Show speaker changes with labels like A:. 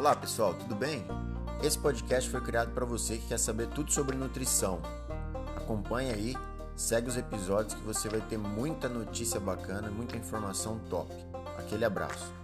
A: Olá pessoal, tudo bem? Esse podcast foi criado para você que quer saber tudo sobre nutrição. Acompanhe aí, segue os episódios que você vai ter muita notícia bacana, muita informação top. Aquele abraço.